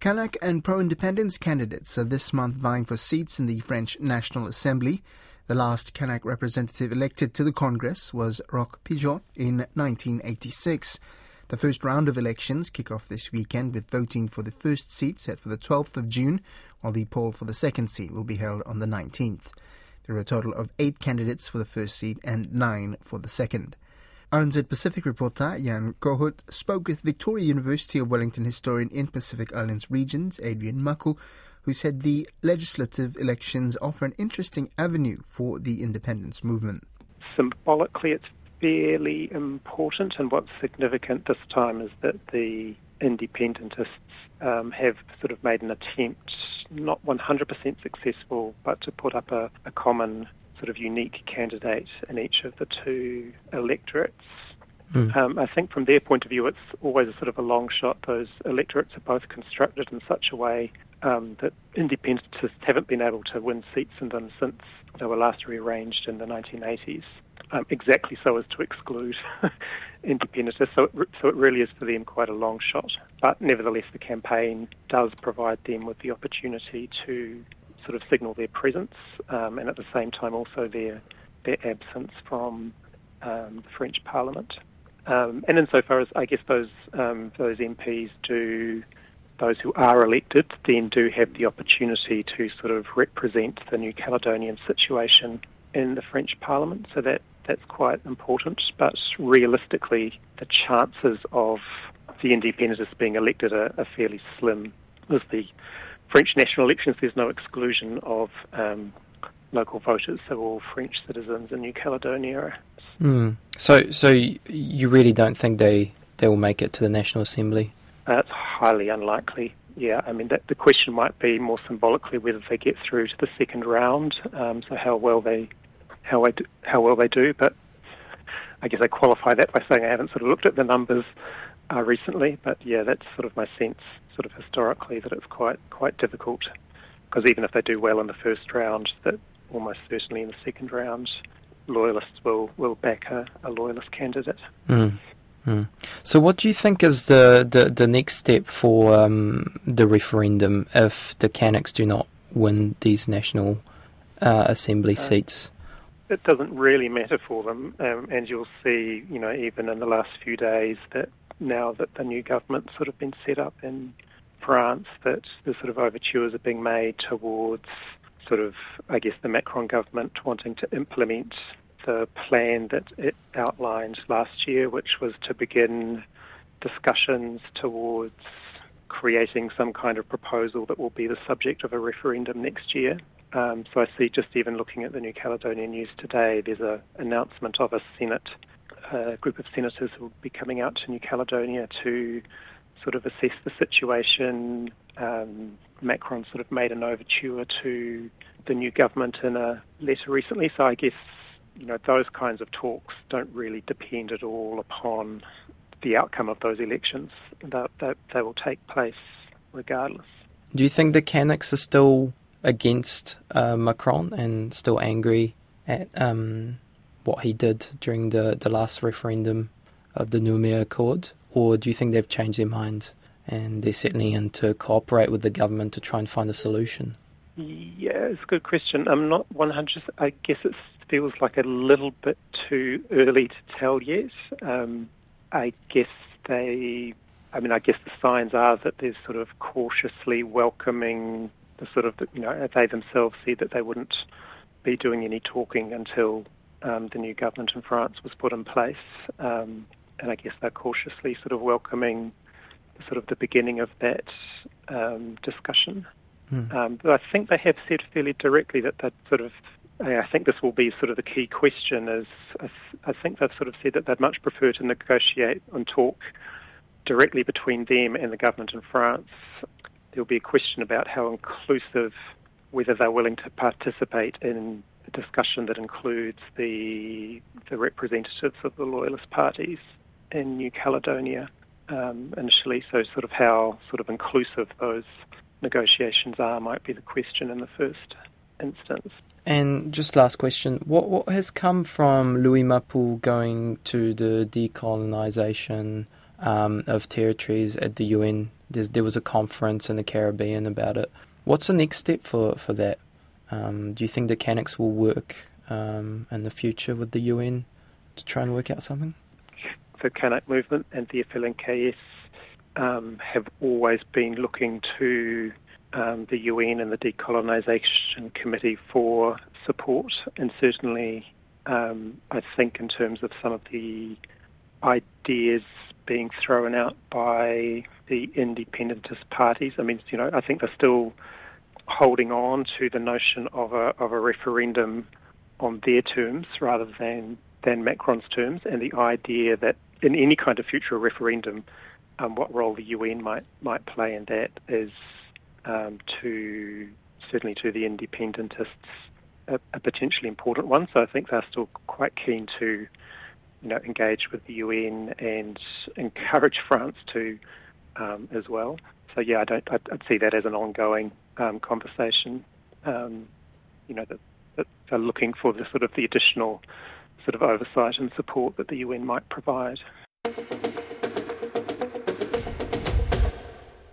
Kanak and pro independence candidates are this month vying for seats in the French National Assembly. The last Kanak representative elected to the Congress was Roch Pidjot in 1986. The first round of elections kick off this weekend with voting for the first seat set for the 12th of June, while the poll for the second seat will be held on the 19th. There are a total of eight candidates for the first seat and nine for the second. RNZ Pacific reporter Jan Kohut spoke with Victoria University of Wellington historian in Pacific Islands regions, Adrian Muckle, who said the legislative elections offer an interesting avenue for the independence movement. Symbolically, it's fairly important, and what's significant this time is that the independentists um, have sort of made an attempt, not 100% successful, but to put up a, a common sort of unique candidate in each of the two electorates. Mm. Um, I think from their point of view, it's always a sort of a long shot. Those electorates are both constructed in such a way um, that independents haven't been able to win seats in them since they were last rearranged in the 1980s, um, exactly so as to exclude independents. So it, so it really is for them quite a long shot. But nevertheless, the campaign does provide them with the opportunity to sort of signal their presence um, and at the same time also their their absence from um, the French Parliament. Um, and insofar as I guess those um, those MPs do those who are elected then do have the opportunity to sort of represent the New Caledonian situation in the French Parliament. So that that's quite important. But realistically, the chances of the independentists being elected are, are fairly slim. As the French national elections, there's no exclusion of um, local voters, so all French citizens in New Caledonia. Mm. So, so you really don't think they, they will make it to the National Assembly? Uh, highly unlikely. Yeah, I mean that, the question might be more symbolically whether they get through to the second round. Um, so how well they how I do, how well they do, but I guess I qualify that by saying I haven't sort of looked at the numbers uh, recently, but yeah, that's sort of my sense, sort of historically, that it's quite quite difficult because even if they do well in the first round, that almost certainly in the second round, loyalists will will back a, a loyalist candidate. Mm. Mm. So, what do you think is the, the, the next step for um, the referendum if the Kanaks do not win these national uh, assembly uh, seats? It doesn't really matter for them, um, and you'll see, you know, even in the last few days that now that the new government's sort of been set up in France, that the sort of overtures are being made towards sort of, I guess, the Macron government wanting to implement the plan that it outlined last year, which was to begin discussions towards creating some kind of proposal that will be the subject of a referendum next year. Um, so I see just even looking at the New Caledonian news today, there's an announcement of a Senate a group of senators will be coming out to New Caledonia to sort of assess the situation. Um, Macron sort of made an overture to the new government in a letter recently, so I guess you know those kinds of talks don't really depend at all upon the outcome of those elections. That they, they will take place regardless. Do you think the Kanaks are still against uh, Macron and still angry at um, what he did during the, the last referendum of the Noumea Accord? Or do you think they've changed their mind and they're settling in to cooperate with the government to try and find a solution? Yeah, it's a good question. I'm not 100. I guess it feels like a little bit too early to tell yet. Um, I guess they, I mean, I guess the signs are that they're sort of cautiously welcoming the sort of, you know, they themselves said that they wouldn't be doing any talking until um, the new government in France was put in place, um, and I guess they're cautiously sort of welcoming sort of the beginning of that um, discussion. Mm. but I think they have said fairly directly that that sort of I think this will be sort of the key question. Is I think they've sort of said that they'd much prefer to negotiate and talk directly between them and the government in France. There'll be a question about how inclusive, whether they're willing to participate in a discussion that includes the the representatives of the loyalist parties in New Caledonia um, initially. So, sort of how sort of inclusive those negotiations are might be the question in the first instance. And just last question: what what has come from Louis Mapou going to the decolonisation um, of territories at the UN there's, there was a conference in the Caribbean about it. What's the next step for, for that? Um, do you think the Kanaks will work um, in the future with the UN to try and work out something? The Kanak movement and the FLNKS um, have always been looking to um, the UN and the Decolonisation Committee for support, and certainly um, I think in terms of some of the ideas being thrown out by the independentist parties. I mean, you know, I think they're still holding on to the notion of a of a referendum on their terms rather than than Macron's terms, and the idea that in any kind of future referendum, um, what role the UN might might play in that is um, to certainly to the independentists a, a, potentially important one. So I think they're still quite keen to you know engage with the UN and encourage France to um, as well. So yeah, I don't. I'd, I'd, see that as an ongoing um, conversation. Um, you know that, that are looking for the sort of the additional sort of oversight and support that the UN might provide.